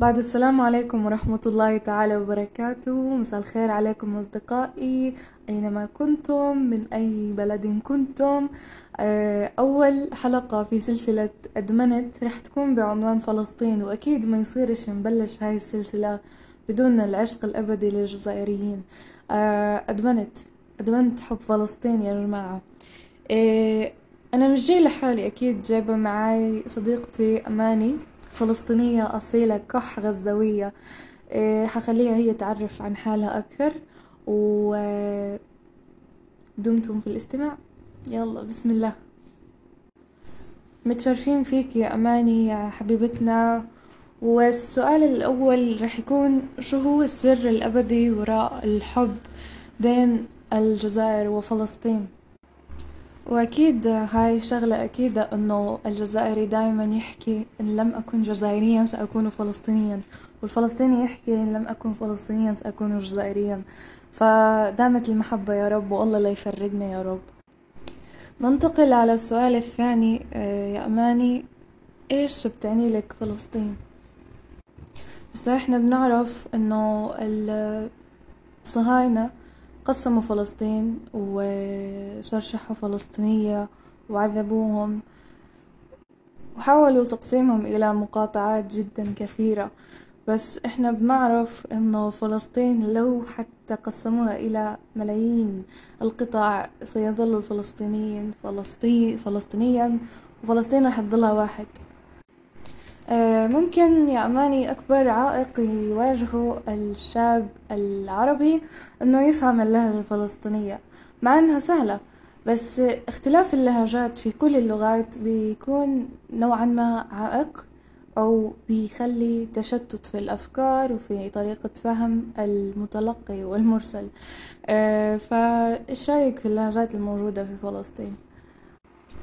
بعد السلام عليكم ورحمة الله تعالى وبركاته. مساء الخير عليكم أصدقائي. أينما كنتم؟ من أي بلد كنتم؟ آه، أول حلقة في سلسلة أدمنت رح تكون بعنوان فلسطين وأكيد ما يصيرش نبلش هاي السلسلة بدون العشق الأبدي للجزائريين. آه، أدمنت أدمنت حب فلسطين يا جماعة. آه، أنا مش جاي لحالي أكيد جايبة معاي صديقتي أماني. فلسطينية أصيلة كح غزاوية إيه، رح أخليها هي تعرف عن حالها أكثر. ودمتم في الاستماع. يلا بسم الله. متشرفين فيك يا أماني يا حبيبتنا. والسؤال الأول رح يكون شو هو السر الأبدي وراء الحب بين الجزائر وفلسطين؟ وأكيد هاي شغلة أكيدة إنه الجزائري دايما يحكي إن لم أكن جزائريا سأكون فلسطينيا والفلسطيني يحكي إن لم أكن فلسطينيا سأكون جزائريا فدامت المحبة يا رب والله لا يفرقنا يا رب ننتقل على السؤال الثاني آه، يا أماني إيش بتعني لك فلسطين؟ هسا إحنا بنعرف إنه الصهاينة قسموا فلسطين وشرشحوا فلسطينية وعذبوهم وحاولوا تقسيمهم إلى مقاطعات جدا كثيرة. بس إحنا بنعرف إنه فلسطين لو حتى قسموها إلى ملايين القطع سيظل الفلسطينيين فلسطين فلسطينيا وفلسطين رح تضلها واحد. ممكن يا أماني أكبر عائق يواجهه الشاب العربي إنه يفهم اللهجة الفلسطينية مع إنها سهلة بس اختلاف اللهجات في كل اللغات بيكون نوعا ما عائق أو بيخلي تشتت في الأفكار وفي طريقة فهم المتلقي والمرسل آه، فإيش رأيك في اللهجات الموجودة في فلسطين؟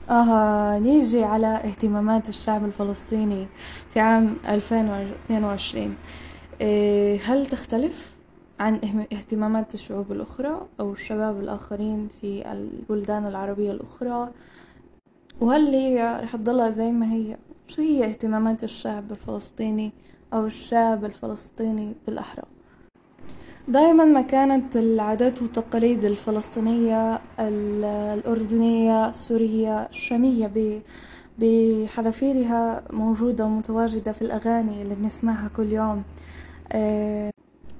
آه نيجي على اهتمامات الشعب الفلسطيني في عام 2022 إيه، هل تختلف عن اهتمامات الشعوب الأخرى أو الشباب الآخرين في البلدان العربية الأخرى؟ وهل هي رح تضلها زي ما هي؟ شو هي اهتمامات الشعب الفلسطيني أو الشاب الفلسطيني بالأحرى؟ دائما ما كانت العادات والتقاليد الفلسطينية الأردنية السورية الشامية بحذافيرها موجودة ومتواجدة في الأغاني اللي بنسمعها كل يوم. آه،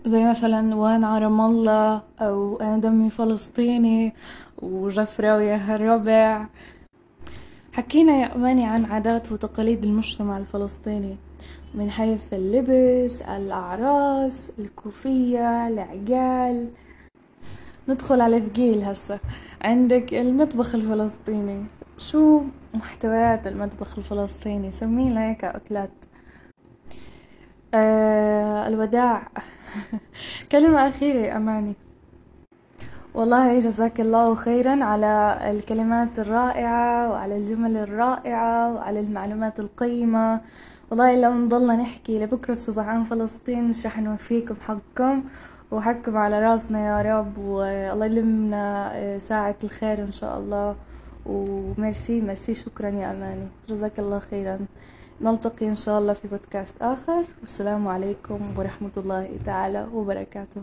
زي مثلا وين عرم الله أو أنا دمي فلسطيني وجفرة ويا الربع. حكينا يا أماني عن عادات وتقاليد المجتمع الفلسطيني. من حيث اللبس الأعراس الكوفية العقال ندخل على ثقيل هسه. عندك المطبخ الفلسطيني. شو محتويات المطبخ الفلسطيني؟ سمينا هيك أكلات. آه الوداع. كلمة أخيرة أماني. والله جزاك الله خيرا على الكلمات الرائعة وعلى الجمل الرائعة وعلى المعلومات القيمة. والله لو نضلنا نحكي لبكرة الصبح عن فلسطين مش رح نوفيكم حقكم وحقكم على راسنا يا رب والله يلمنا آه، ساعة الخير إن شاء الله. وميرسي ميرسي شكرا يا أماني. جزاك الله خيرا. نلتقي إن شاء الله في بودكاست آخر. والسلام عليكم ورحمة الله تعالى وبركاته.